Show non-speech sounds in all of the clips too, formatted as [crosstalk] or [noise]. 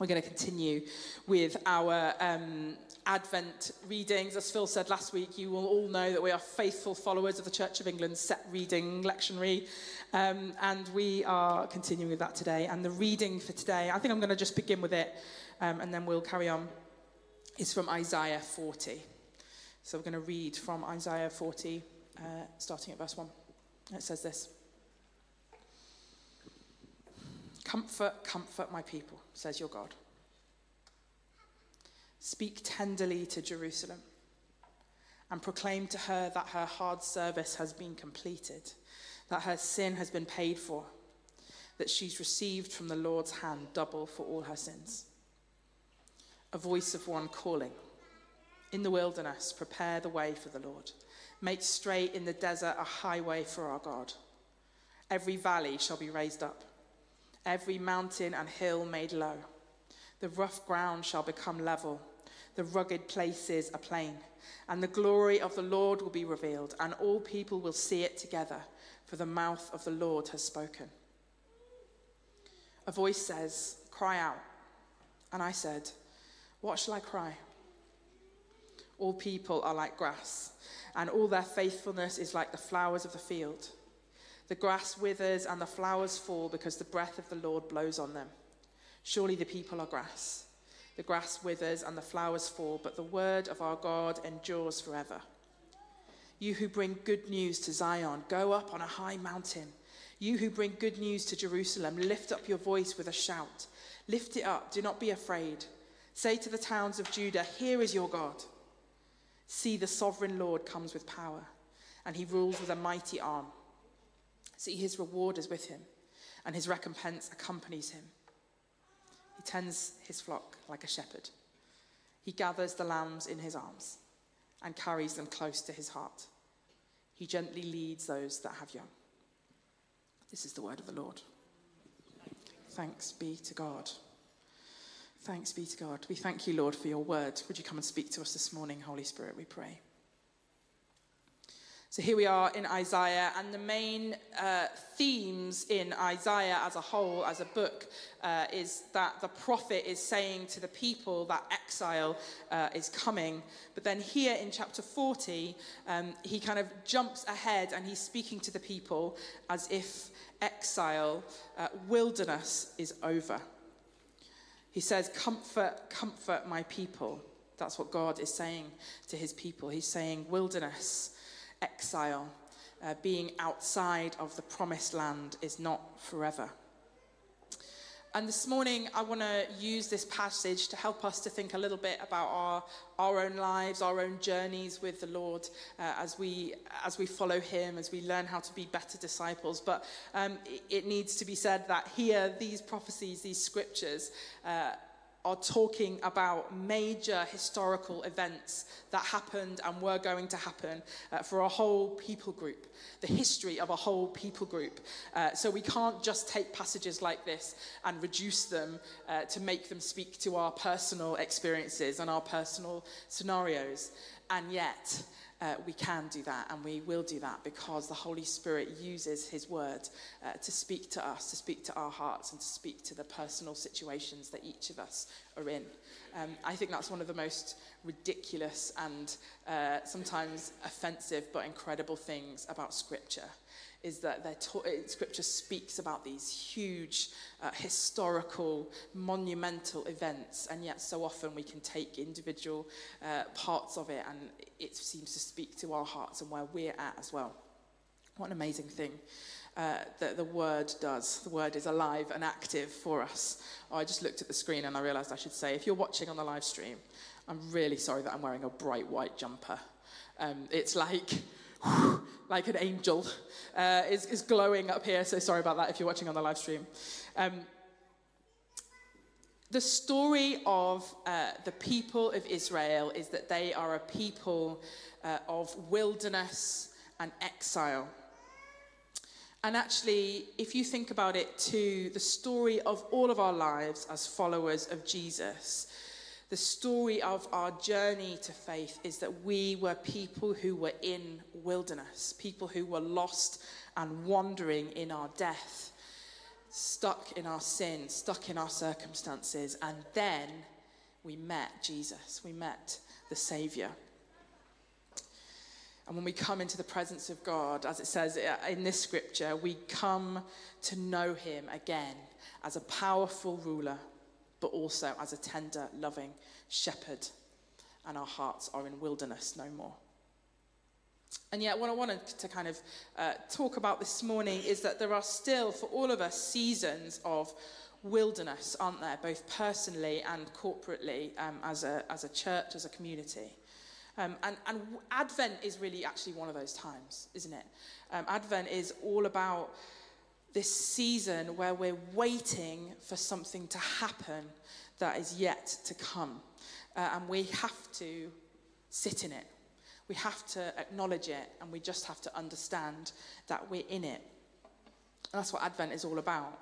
We're going to continue with our um, Advent readings. As Phil said last week, you will all know that we are faithful followers of the Church of England's set reading lectionary, um, and we are continuing with that today. And the reading for today, I think I'm going to just begin with it, um, and then we'll carry on, is from Isaiah 40. So we're going to read from Isaiah 40, uh, starting at verse 1. It says this. Comfort, comfort my people, says your God. Speak tenderly to Jerusalem and proclaim to her that her hard service has been completed, that her sin has been paid for, that she's received from the Lord's hand double for all her sins. A voice of one calling, In the wilderness, prepare the way for the Lord. Make straight in the desert a highway for our God. Every valley shall be raised up every mountain and hill made low. The rough ground shall become level, the rugged places a plain, and the glory of the Lord will be revealed, and all people will see it together, for the mouth of the Lord has spoken. A voice says, Cry out. And I said, What shall I cry? All people are like grass, and all their faithfulness is like the flowers of the field. The grass withers and the flowers fall because the breath of the Lord blows on them. Surely the people are grass. The grass withers and the flowers fall, but the word of our God endures forever. You who bring good news to Zion, go up on a high mountain. You who bring good news to Jerusalem, lift up your voice with a shout. Lift it up, do not be afraid. Say to the towns of Judah, Here is your God. See, the sovereign Lord comes with power, and he rules with a mighty arm. See, his reward is with him, and his recompense accompanies him. He tends his flock like a shepherd. He gathers the lambs in his arms and carries them close to his heart. He gently leads those that have young. This is the word of the Lord. Thanks be to God. Thanks be to God. We thank you, Lord, for your word. Would you come and speak to us this morning, Holy Spirit, we pray. So here we are in Isaiah, and the main uh, themes in Isaiah as a whole, as a book, uh, is that the prophet is saying to the people that exile uh, is coming. But then here in chapter 40, um, he kind of jumps ahead and he's speaking to the people as if exile, uh, wilderness is over. He says, Comfort, comfort my people. That's what God is saying to his people. He's saying, Wilderness exile, uh, being outside of the promised land, is not forever. And this morning, I want to use this passage to help us to think a little bit about our, our own lives, our own journeys with the Lord uh, as, we, as we follow Him, as we learn how to be better disciples. But um, it, it, needs to be said that here, these prophecies, these scriptures, uh, are talking about major historical events that happened and were going to happen uh, for a whole people group, the history of a whole people group. Uh, so we can't just take passages like this and reduce them uh, to make them speak to our personal experiences and our personal scenarios. And yet, uh, we can do that and we will do that because the Holy Spirit uses His word uh, to speak to us, to speak to our hearts, and to speak to the personal situations that each of us are in. Um, I think that's one of the most ridiculous and uh, sometimes offensive but incredible things about Scripture is that scripture speaks about these huge uh, historical, monumental events, and yet so often we can take individual uh, parts of it and it seems to speak to our hearts and where we're at as well. What an amazing thing. Uh, that the word does. The word is alive and active for us. Oh, I just looked at the screen and I realized I should say if you're watching on the live stream, I'm really sorry that I'm wearing a bright white jumper. Um, it's like, whew, [sighs] like an angel uh, is, is glowing up here. So sorry about that if you're watching on the live stream. Um, the story of uh, the people of Israel is that they are a people uh, of wilderness and exile. And actually, if you think about it too, the story of all of our lives as followers of Jesus, the story of our journey to faith is that we were people who were in wilderness, people who were lost and wandering in our death. stuck in our sin, stuck in our circumstances, and then we met Jesus. We met the Savior. And when we come into the presence of God, as it says uh, in this scripture, we come to know Him again as a powerful ruler, but also as a tender, loving shepherd. And our hearts are in wilderness no more. And yet, what I wanted to kind of uh, talk about this morning is that there are still, for all of us, seasons of wilderness, aren't there, both personally and corporately um, as, a, as a church, as a community. Um, and, and Advent is really actually one of those times, isn't it? Um, Advent is all about this season where we're waiting for something to happen that is yet to come. Uh, and we have to sit in it. We have to acknowledge it, and we just have to understand that we're in it. And that's what Advent is all about.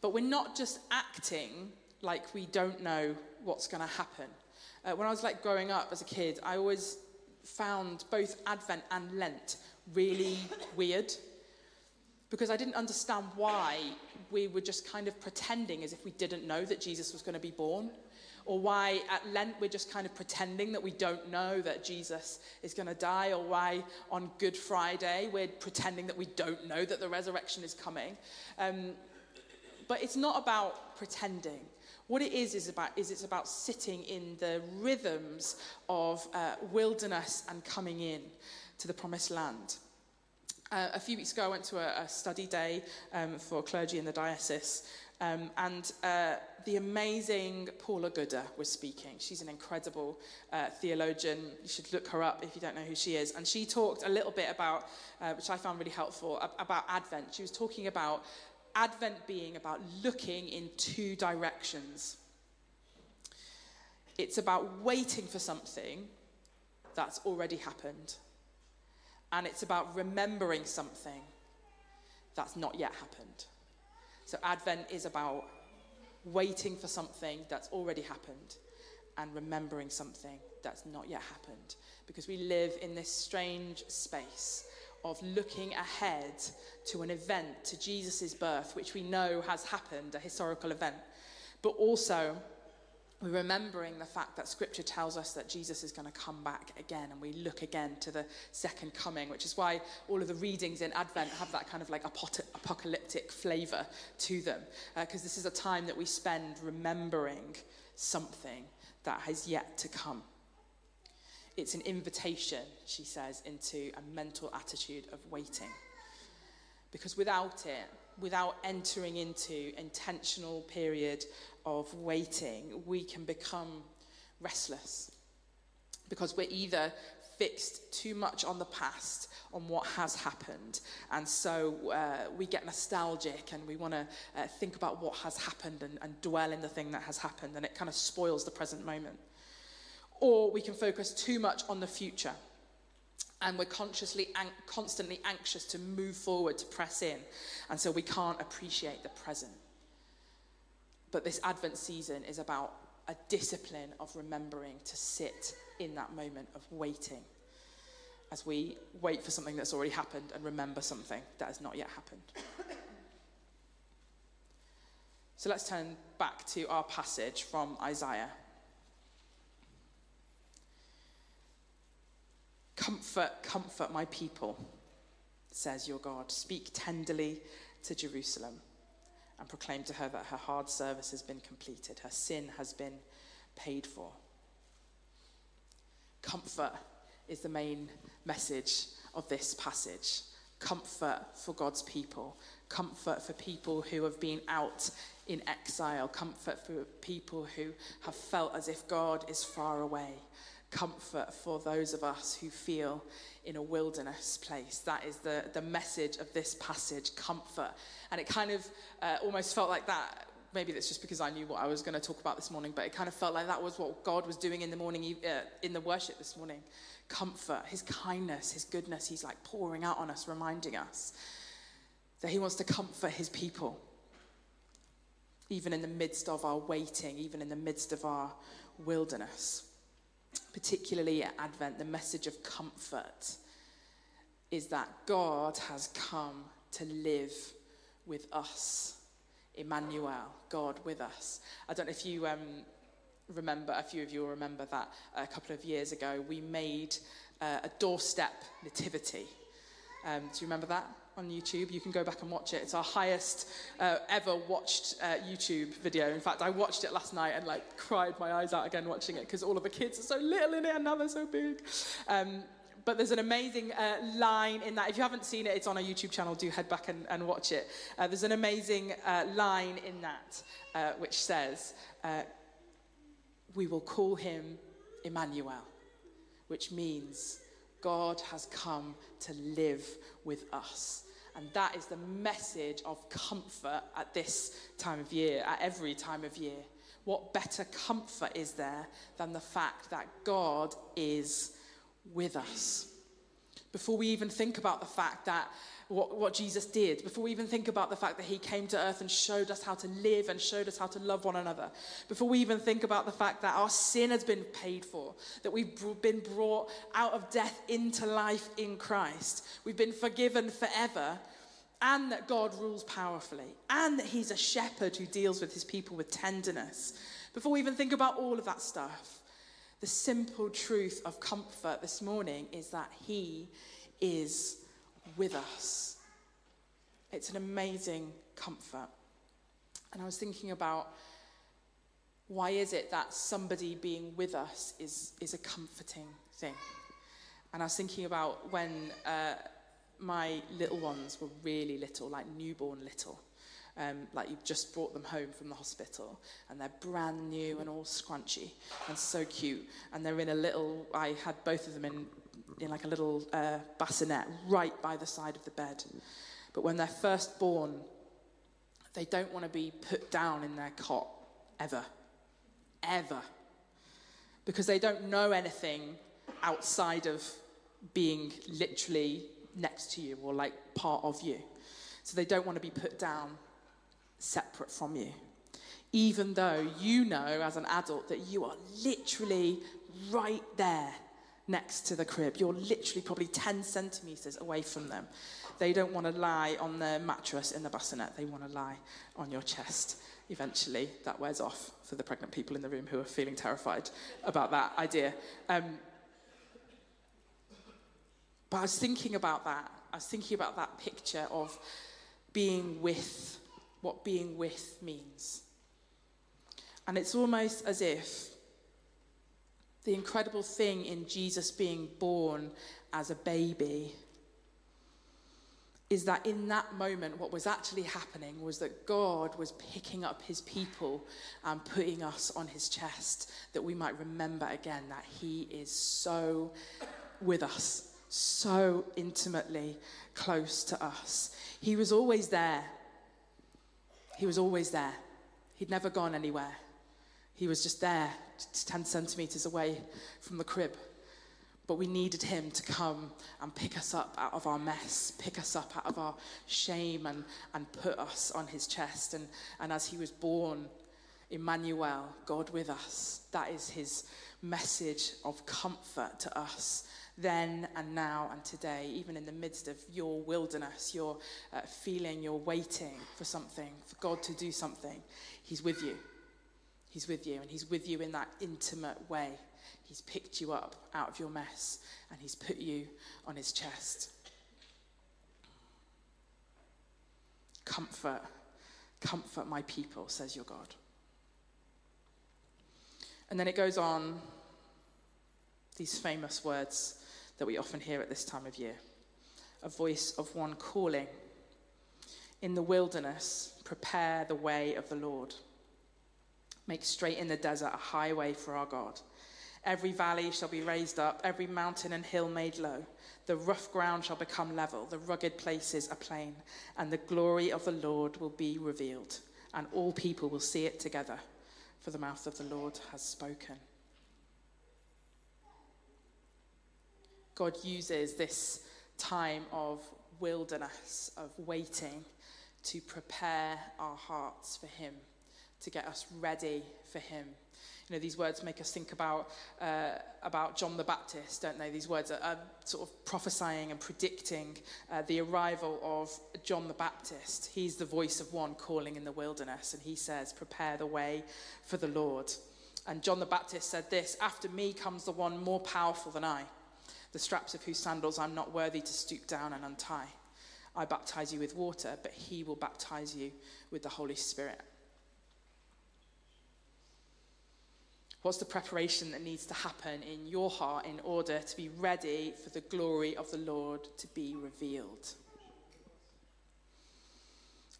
But we're not just acting like we don't know what's going to happen. Uh, when I was like growing up as a kid, I always found both Advent and Lent really weird because I didn't understand why we were just kind of pretending as if we didn't know that Jesus was going to be born. Or why at Lent we're just kind of pretending that we don't know that Jesus is going to die. Or why on Good Friday we're pretending that we don't know that the resurrection is coming. Um, but it's not about pretending. What it is is about is it's about sitting in the rhythms of uh, wilderness and coming in to the promised land. Uh, a few weeks ago, I went to a, a study day um, for clergy in the diocese, um, and uh, the amazing Paula Gooder was speaking. She's an incredible uh, theologian. You should look her up if you don't know who she is. And she talked a little bit about, uh, which I found really helpful, about Advent. She was talking about Advent being about looking in two directions. It's about waiting for something that's already happened, and it's about remembering something that's not yet happened. So, Advent is about waiting for something that's already happened and remembering something that's not yet happened. Because we live in this strange space of looking ahead to an event, to Jesus' birth, which we know has happened, a historical event, but also remembering the fact that scripture tells us that Jesus is going to come back again, and we look again to the second coming, which is why all of the readings in Advent have that kind of like apocalyptic flavor to them, because uh, this is a time that we spend remembering something that has yet to come. It's an invitation, she says, into a mental attitude of waiting. Because without it, without entering into intentional period of waiting, we can become restless. Because we're either fixed too much on the past, on what has happened. And so uh, we get nostalgic and we want to uh, think about what has happened and, and dwell in the thing that has happened. And it kind of spoils the present moment or we can focus too much on the future and we're consciously an- constantly anxious to move forward to press in. And so we can't appreciate the present. But this advent season is about a discipline of remembering to sit in that moment of waiting as we wait for something that's already happened and remember something that has not yet happened. So let's turn back to our passage from isaiah Comfort, comfort my people, says your God. Speak tenderly to Jerusalem and proclaim to her that her hard service has been completed, her sin has been paid for. Comfort is the main message of this passage. Comfort for God's people, comfort for people who have been out in exile, comfort for people who have felt as if God is far away, comfort for those of us who feel in a wilderness place. That is the, the message of this passage comfort. And it kind of uh, almost felt like that. Maybe that's just because I knew what I was going to talk about this morning, but it kind of felt like that was what God was doing in the morning, uh, in the worship this morning. Comfort, His kindness, His goodness, He's like pouring out on us, reminding us that He wants to comfort His people, even in the midst of our waiting, even in the midst of our wilderness particularly at Advent, the message of comfort is that God has come to live with us Emmanuel, God with us. I don't know if you um, remember, a few of you will remember that a couple of years ago we made uh, a doorstep nativity. Um, do you remember that on YouTube? You can go back and watch it. It's our highest uh, ever watched uh, YouTube video. In fact, I watched it last night and like cried my eyes out again watching it because all of the kids are so little in it and now they're so big. Um, but there's an amazing uh, line in that. If you haven't seen it, it's on our YouTube channel. Do head back and, and watch it. Uh, there's an amazing uh, line in that uh, which says, uh, We will call him Emmanuel, which means God has come to live with us. And that is the message of comfort at this time of year, at every time of year. What better comfort is there than the fact that God is with us. Before we even think about the fact that what, what Jesus did, before we even think about the fact that he came to earth and showed us how to live and showed us how to love one another, before we even think about the fact that our sin has been paid for, that we've been brought out of death into life in Christ, we've been forgiven forever, and that God rules powerfully, and that he's a shepherd who deals with his people with tenderness, before we even think about all of that stuff, the simple truth of comfort this morning is that He is with us. It's an amazing comfort. And I was thinking about why is it that somebody being with us is, is a comforting thing? And I was thinking about when uh, my little ones were really little, like newborn little um, like you've just brought them home from the hospital and they're brand new and all scrunchy and so cute. And they're in a little, I had both of them in, in like a little uh, bassinet right by the side of the bed. But when they're first born, they don't want to be put down in their cot ever. Ever. Because they don't know anything outside of being literally next to you or like part of you. So they don't want to be put down separate from you. Even though you know as an adult that you are literally right there next to the crib. You're literally probably 10 centimetres away from them. They don't want to lie on their mattress in the bassinet, they want to lie on your chest. Eventually, that wears off for the pregnant people in the room who are feeling terrified about that idea. Um, but I was thinking about that. I was thinking about that picture of being with what being with means. And it's almost as if the incredible thing in Jesus being born as a baby is that in that moment, what was actually happening was that God was picking up his people and putting us on his chest, that we might remember again that he is so with us, so intimately close to us. He was always there he was always there. He'd never gone anywhere. He was just there, 10 centimeters away from the crib. But we needed him to come and pick us up out of our mess, pick us up out of our shame, and, and put us on his chest. And, and as he was born, Emmanuel, God with us, that is his message of comfort to us then and now and today, even in the midst of your wilderness, your uh, feeling, you're waiting for something, for God to do something. He's with you. He's with you, and He's with you in that intimate way. He's picked you up out of your mess, and He's put you on His chest. Comfort, comfort my people, says your God. And then it goes on, these famous words that we often hear at this time of year a voice of one calling. In the wilderness, prepare the way of the Lord. Make straight in the desert a highway for our God. Every valley shall be raised up, every mountain and hill made low. The rough ground shall become level, the rugged places a plain, and the glory of the Lord will be revealed, and all people will see it together, for the mouth of the Lord has spoken. God uses this time of wilderness, of waiting, to prepare our hearts for Him to get us ready for him. You know, these words make us think about, uh, about John the Baptist, don't they? These words are, are sort of prophesying and predicting uh, the arrival of John the Baptist. He's the voice of one calling in the wilderness, and he says, Prepare the way for the Lord. And John the Baptist said this After me comes the one more powerful than I, the straps of whose sandals I'm not worthy to stoop down and untie. I baptize you with water, but he will baptize you with the Holy Spirit. What's the preparation that needs to happen in your heart in order to be ready for the glory of the Lord to be revealed?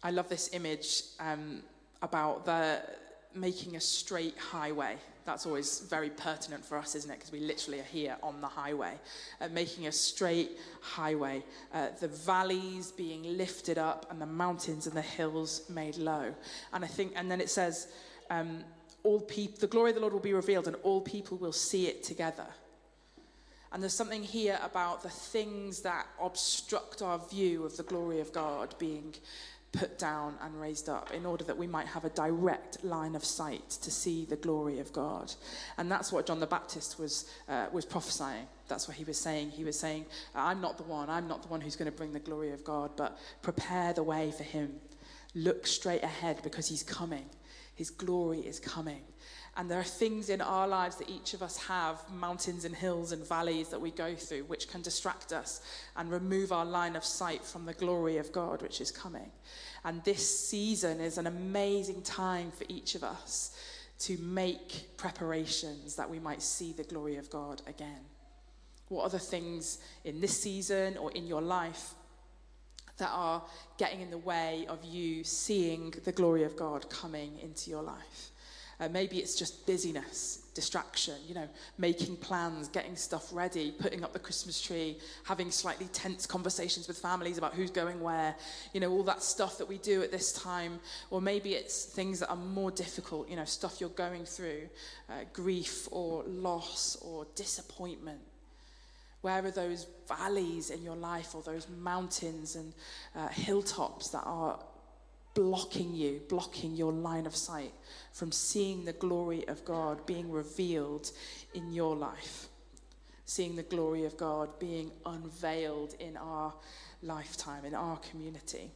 I love this image um, about the making a straight highway. That's always very pertinent for us, isn't it? Because we literally are here on the highway, uh, making a straight highway. Uh, the valleys being lifted up and the mountains and the hills made low. And I think, and then it says, um, all people, the glory of the Lord will be revealed and all people will see it together. And there's something here about the things that obstruct our view of the glory of God being put down and raised up in order that we might have a direct line of sight to see the glory of God. And that's what John the Baptist was, uh, was prophesying. That's what he was saying. He was saying, I'm not the one, I'm not the one who's going to bring the glory of God, but prepare the way for him. Look straight ahead because he's coming. His glory is coming. And there are things in our lives that each of us have, mountains and hills and valleys that we go through, which can distract us and remove our line of sight from the glory of God, which is coming. And this season is an amazing time for each of us to make preparations that we might see the glory of God again. What are the things in this season or in your life that are getting in the way of you seeing the glory of God coming into your life. Uh, maybe it's just busyness, distraction, you know, making plans, getting stuff ready, putting up the Christmas tree, having slightly tense conversations with families about who's going where, you know, all that stuff that we do at this time. Or maybe it's things that are more difficult, you know, stuff you're going through, uh, grief or loss or disappointment. Where are those valleys in your life or those mountains and uh, hilltops that are blocking you, blocking your line of sight from seeing the glory of God being revealed in your life? Seeing the glory of God being unveiled in our lifetime, in our community.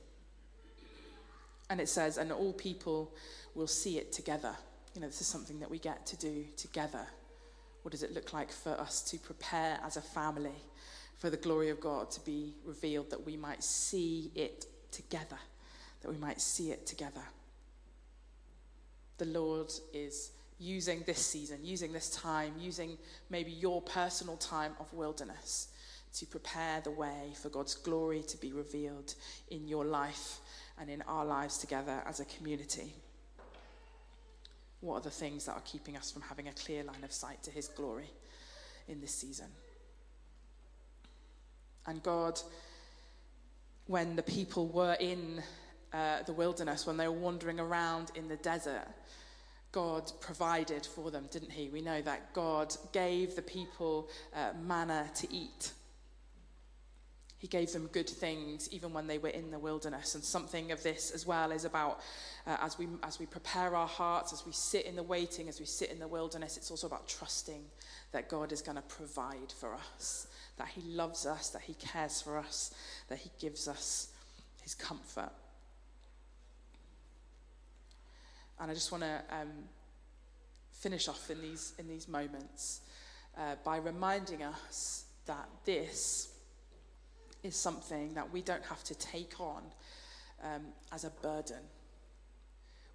And it says, and all people will see it together. You know, this is something that we get to do together what does it look like for us to prepare as a family for the glory of God to be revealed, that we might see it together, that we might see it together? The Lord is using this season, using this time, using maybe your personal time of wilderness to prepare the way for God's glory to be revealed in your life and in our lives together as a community. What are the things that are keeping us from having a clear line of sight to His glory in this season? And God, when the people were in uh, the wilderness, when they were wandering around in the desert, God provided for them, didn't He? We know that God gave the people uh, manna to eat. He gave them good things even when they were in the wilderness. And something of this as well is about uh, as, we, as we prepare our hearts, as we sit in the waiting, as we sit in the wilderness, it's also about trusting that God is going to provide for us, that He loves us, that He cares for us, that He gives us His comfort. And I just want to um, finish off in these, in these moments uh, by reminding us that this is something that we don't have to take on um, as a burden.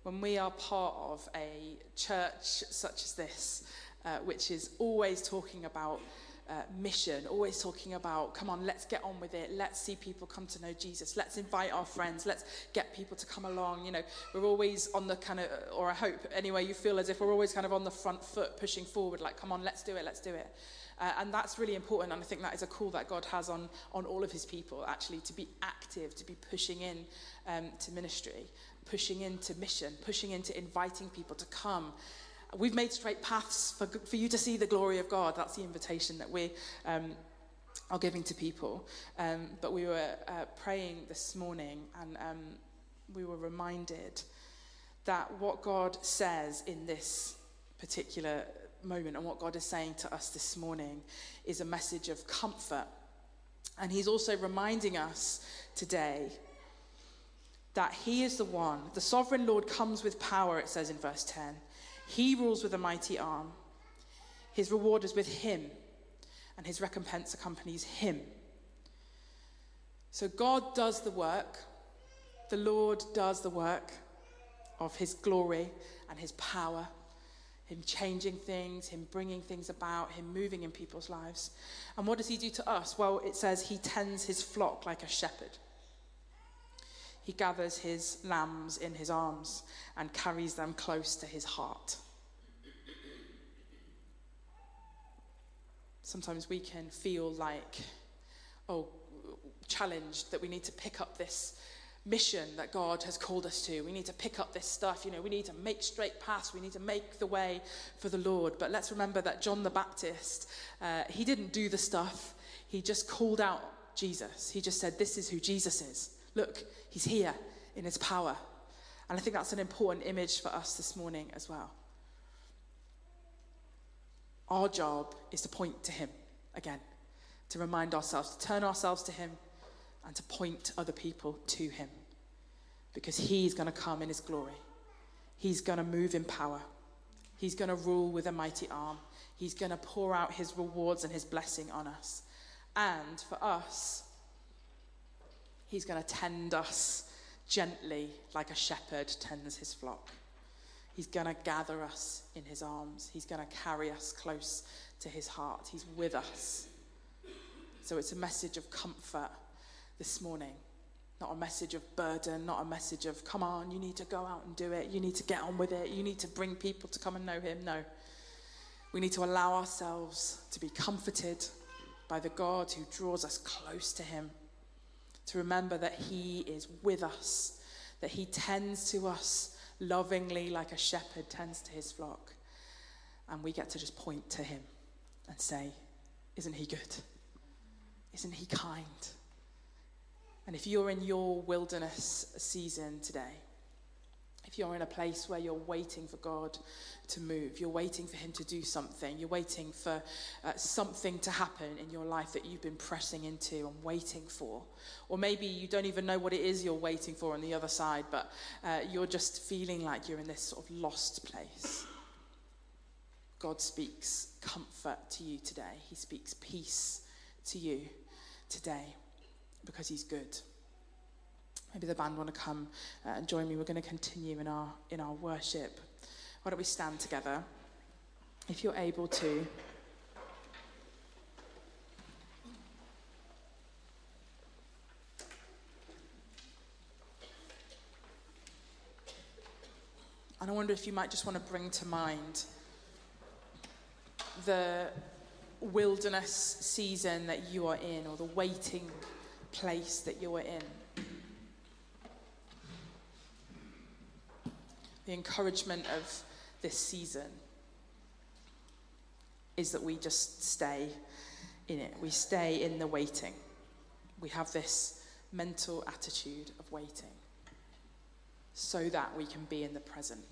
When we are part of a church such as this, uh, which is always talking about uh, mission, always talking about, come on, let's get on with it. Let's see people come to know Jesus. Let's invite our friends. Let's get people to come along. You know, we're always on the kind of, or I hope anyway, you feel as if we're always kind of on the front foot pushing forward, like, come on, let's do it, let's do it. Uh, and that's really important. And I think that is a call that God has on, on all of his people, actually, to be active, to be pushing in um, to ministry, pushing into mission, pushing into inviting people to come. We've made straight paths for, for you to see the glory of God. That's the invitation that we um, are giving to people. Um, but we were uh, praying this morning and um, we were reminded that what God says in this particular moment and what God is saying to us this morning is a message of comfort. And He's also reminding us today that He is the one. The sovereign Lord comes with power, it says in verse 10. He rules with a mighty arm. His reward is with Him, and His recompense accompanies Him. So God does the work, the Lord does the work of His glory and His power him changing things, him bringing things about, him moving in people's lives. And what does he do to us? Well, it says he tends his flock like a shepherd. He gathers his lambs in his arms and carries them close to his heart. Sometimes we can feel like, oh, challenged that we need to pick up this mission that God has called us to. We need to pick up this stuff. You know, we need to make straight paths. We need to make the way for the Lord. But let's remember that John the Baptist, uh, he didn't do the stuff. He just called out Jesus. He just said, This is who Jesus is. Look, he's here in his power. And I think that's an important image for us this morning as well. Our job is to point to him again, to remind ourselves, to turn ourselves to him and to point other people to him because he's going to come in his glory. He's going to move in power. He's going to rule with a mighty arm. He's going to pour out his rewards and his blessing on us. And for us, he's going to tend us gently like a shepherd tends his flock. He's going to gather us in his arms. He's going to carry us close to his heart. He's with us. So it's a message of comfort this morning. Not a message of burden, not a message of, come on, you need to go out and do it. You need to get on with it. You need to bring people to come and know Him. No. We need to allow ourselves to be comforted by the God who draws us close to Him. To remember that He is with us, that He tends to us lovingly like a shepherd tends to his flock. And we get to just point to Him and say, Isn't He good? Isn't He kind? And if you're in your wilderness season today, if you're in a place where you're waiting for God to move, you're waiting for Him to do something, you're waiting for uh, something to happen in your life that you've been pressing into and waiting for, or maybe you don't even know what it is you're waiting for on the other side, but uh, you're just feeling like you're in this sort of lost place. God speaks comfort to you today, He speaks peace to you today because he's good. Maybe the band want to come uh, and join me. We're going to continue in our, in our worship. Why don't we stand together? If you're able to. And I wonder if you might just want to bring to mind the wilderness season that you are in or the waiting place that you are in. The encouragement of this season is that we just stay in it. We stay in the waiting. We have this mental attitude of waiting so that we can be in the present.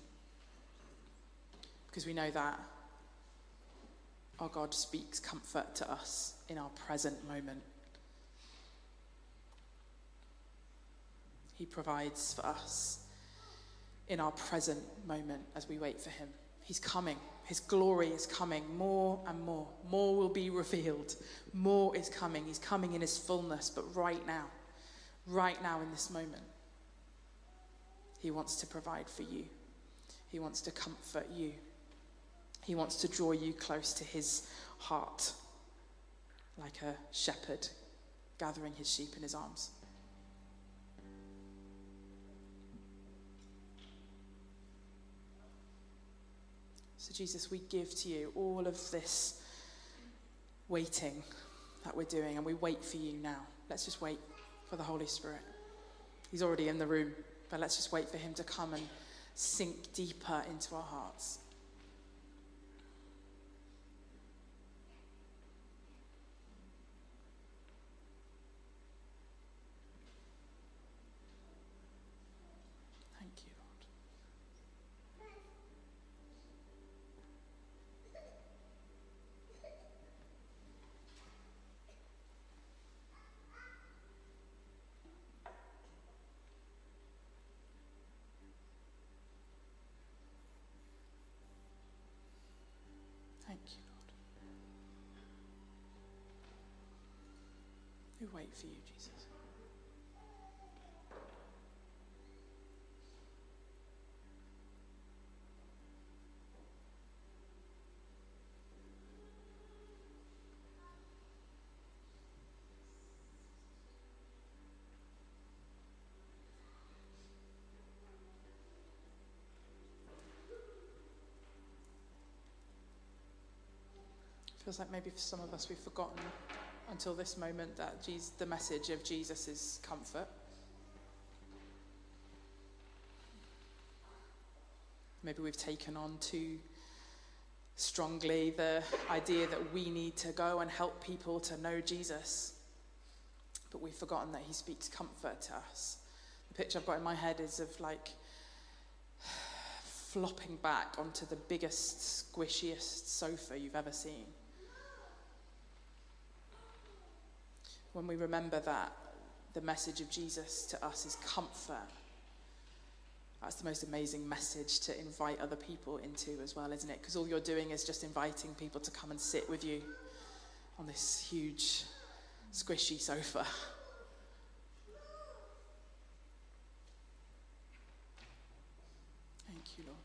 Because we know that our God speaks comfort to us in our present moment. He provides for us in our present moment as we wait for Him. He's coming. His glory is coming more and more. More will be revealed. More is coming. He's coming in His fullness, but right now, right now in this moment, He wants to provide for you. He wants to comfort you. He wants to draw you close to His heart, like a shepherd gathering his sheep in his arms. Jesus, we give to you all of this waiting that we're doing, and we wait for you now. Let's just wait for the Holy Spirit. He's already in the room, but let's just wait for him to come and sink deeper into our hearts. Thank you, Lord. We wait for you, Jesus. Feels like maybe for some of us we've forgotten until this moment that Jesus, the message of Jesus is comfort. Maybe we've taken on too strongly the idea that we need to go and help people to know Jesus. But we've forgotten that he speaks comfort to us. The picture I've got in my head is of like [sighs] flopping back onto the biggest, squishiest sofa you've ever seen. When we remember that the message of Jesus to us is comfort. That's the most amazing message to invite other people into as well, isn't it? Because all you're doing is just inviting people to come and sit with you on this huge, squishy sofa. Thank you, Lord.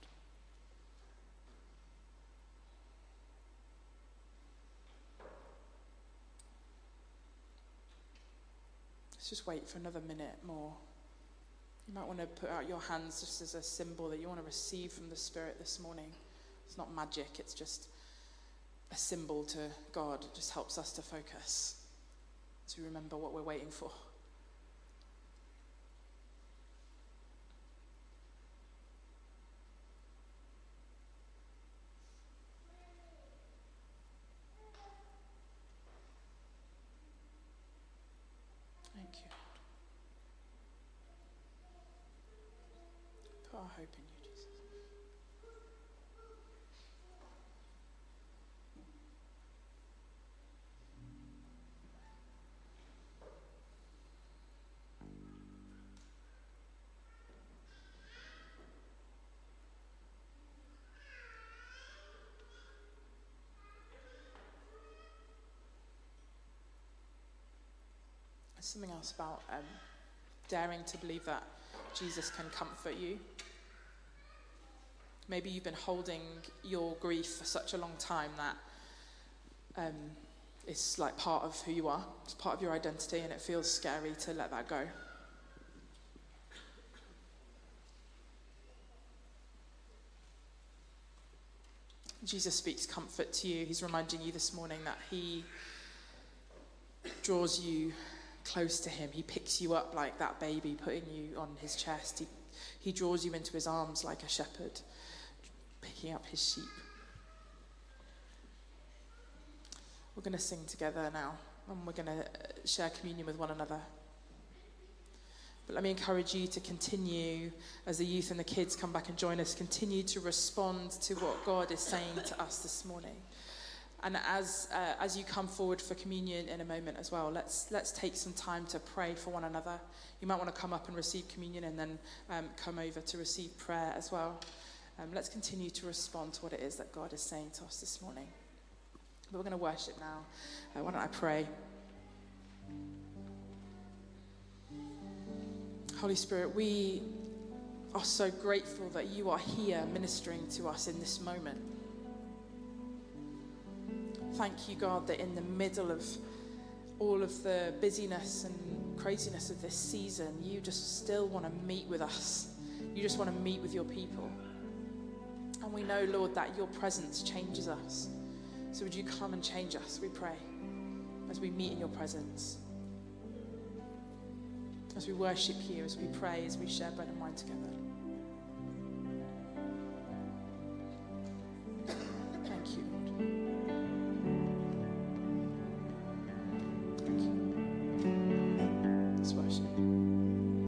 Let's just wait for another minute more. You might want to put out your hands just as a symbol that you want to receive from the Spirit this morning. It's not magic, it's just a symbol to God. It just helps us to focus, to remember what we're waiting for. Hope in you, Jesus. There's something else about um, daring to believe that Jesus can comfort you. Maybe you've been holding your grief for such a long time that um, it's like part of who you are, it's part of your identity, and it feels scary to let that go. Jesus speaks comfort to you. He's reminding you this morning that He draws you close to Him. He picks you up like that baby, putting you on His chest. He, he draws you into His arms like a shepherd picking up his sheep. We're going to sing together now, and we're going to uh, share communion with one another. But let me encourage you to continue, as the youth and the kids come back and join us, continue to respond to what God is saying to us this morning. And as, uh, as you come forward for communion in a moment as well, let's, let's take some time to pray for one another. You might want to come up and receive communion and then um, come over to receive prayer as well. Um, let's continue to respond to what it is that God is saying to us this morning. But we're going to worship now. Uh, why don't I pray? Holy Spirit, we are so grateful that you are here ministering to us in this moment. Thank you, God, that in the middle of all of the busyness and craziness of this season, you just still want to meet with us. You just want to meet with your people. And we know, Lord, that your presence changes us. So would you come and change us, we pray, as we meet in your presence, as we worship you, as we pray, as we share bread and wine together.